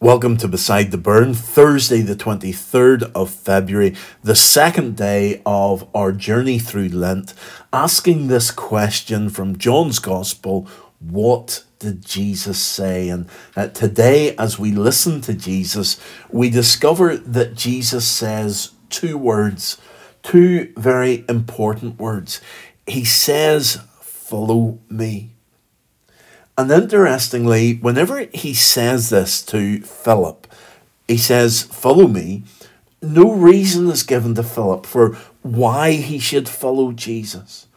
Welcome to Beside the Burn, Thursday, the 23rd of February, the second day of our journey through Lent, asking this question from John's Gospel What did Jesus say? And uh, today, as we listen to Jesus, we discover that Jesus says two words, two very important words. He says, Follow me. And interestingly, whenever he says this to Philip, he says, Follow me. No reason is given to Philip for why he should follow Jesus.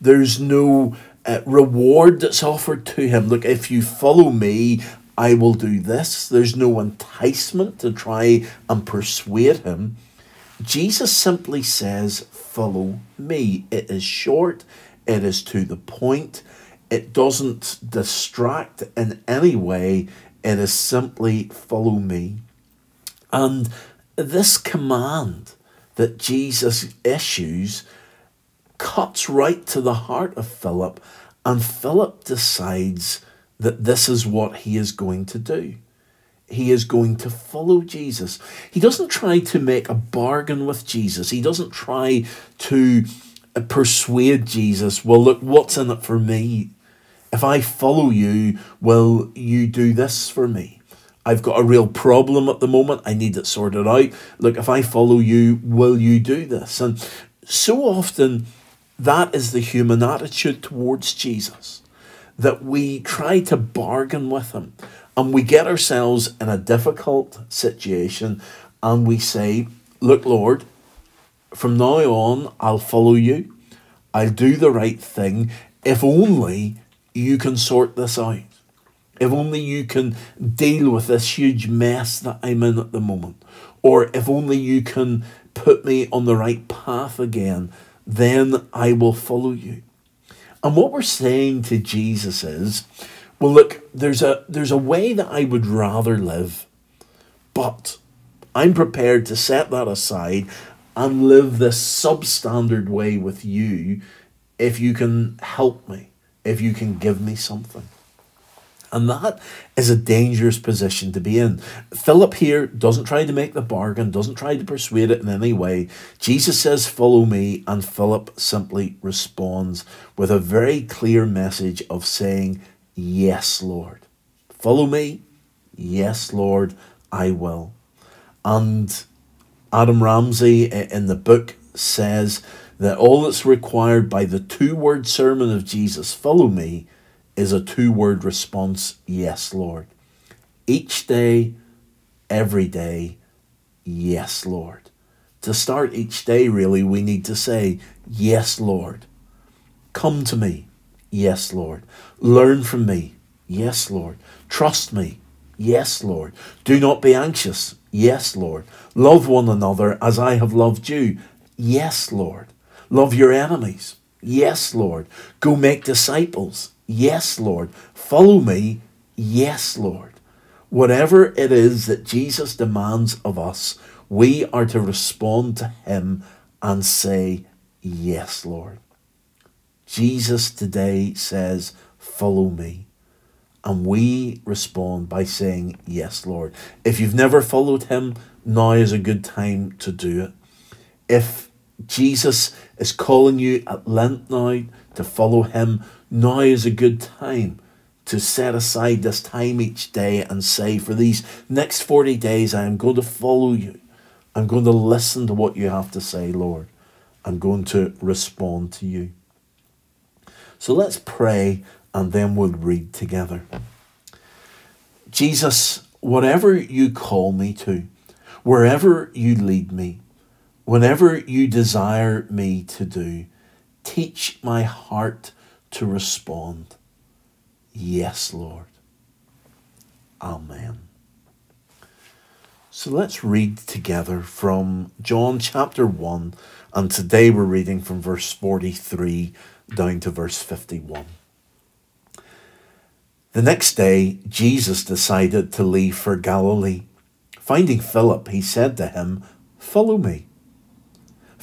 There's no uh, reward that's offered to him. Look, if you follow me, I will do this. There's no enticement to try and persuade him. Jesus simply says, Follow me. It is short, it is to the point it doesn't distract in any way. It is simply follow me. And this command that Jesus issues cuts right to the heart of Philip, and Philip decides that this is what he is going to do. He is going to follow Jesus. He doesn't try to make a bargain with Jesus. He doesn't try to persuade Jesus, well, look, what's in it for me? If I follow you, will you do this for me? I've got a real problem at the moment. I need it sorted out. Look, if I follow you, will you do this? And so often, that is the human attitude towards Jesus that we try to bargain with him and we get ourselves in a difficult situation and we say, Look, Lord, from now on, I'll follow you. I'll do the right thing if only you can sort this out. If only you can deal with this huge mess that I'm in at the moment. Or if only you can put me on the right path again, then I will follow you. And what we're saying to Jesus is, well, look, there's a there's a way that I would rather live, but I'm prepared to set that aside and live this substandard way with you if you can help me if you can give me something. And that is a dangerous position to be in. Philip here doesn't try to make the bargain, doesn't try to persuade it in any way. Jesus says, Follow me, and Philip simply responds with a very clear message of saying, Yes, Lord. Follow me? Yes, Lord, I will. And Adam Ramsey in the book says that all that's required by the two word sermon of Jesus, follow me, is a two word response, yes, Lord. Each day, every day, yes, Lord. To start each day, really, we need to say, yes, Lord. Come to me, yes, Lord. Learn from me, yes, Lord. Trust me, yes, Lord. Do not be anxious, yes, Lord. Love one another as I have loved you, yes, Lord. Love your enemies. Yes, Lord. Go make disciples. Yes, Lord. Follow me. Yes, Lord. Whatever it is that Jesus demands of us, we are to respond to him and say, Yes, Lord. Jesus today says, Follow me. And we respond by saying, Yes, Lord. If you've never followed him, now is a good time to do it. If Jesus is calling you at Lent now to follow him. Now is a good time to set aside this time each day and say, for these next 40 days, I am going to follow you. I'm going to listen to what you have to say, Lord. I'm going to respond to you. So let's pray and then we'll read together. Jesus, whatever you call me to, wherever you lead me, Whatever you desire me to do, teach my heart to respond. Yes, Lord. Amen. So let's read together from John chapter 1, and today we're reading from verse 43 down to verse 51. The next day, Jesus decided to leave for Galilee. Finding Philip, he said to him, Follow me.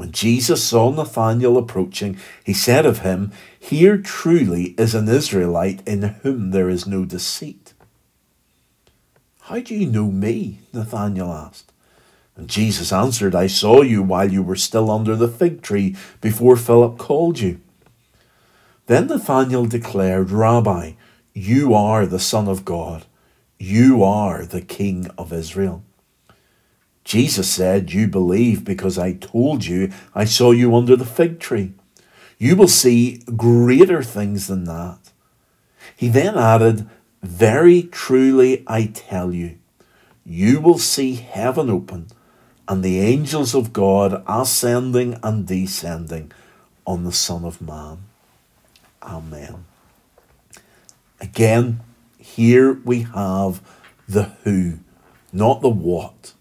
When Jesus saw Nathanael approaching, he said of him, Here truly is an Israelite in whom there is no deceit. How do you know me? Nathanael asked. And Jesus answered, I saw you while you were still under the fig tree before Philip called you. Then Nathanael declared, Rabbi, you are the Son of God. You are the King of Israel. Jesus said, You believe because I told you I saw you under the fig tree. You will see greater things than that. He then added, Very truly I tell you, you will see heaven open and the angels of God ascending and descending on the Son of Man. Amen. Again, here we have the who, not the what.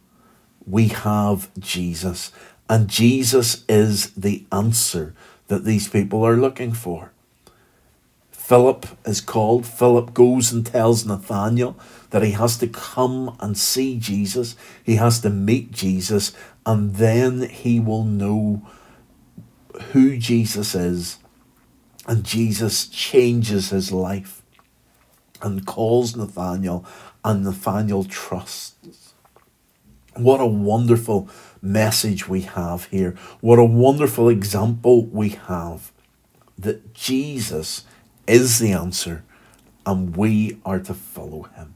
We have Jesus, and Jesus is the answer that these people are looking for. Philip is called. Philip goes and tells Nathanael that he has to come and see Jesus. He has to meet Jesus, and then he will know who Jesus is. And Jesus changes his life and calls Nathanael, and Nathanael trusts. What a wonderful message we have here. What a wonderful example we have that Jesus is the answer and we are to follow him.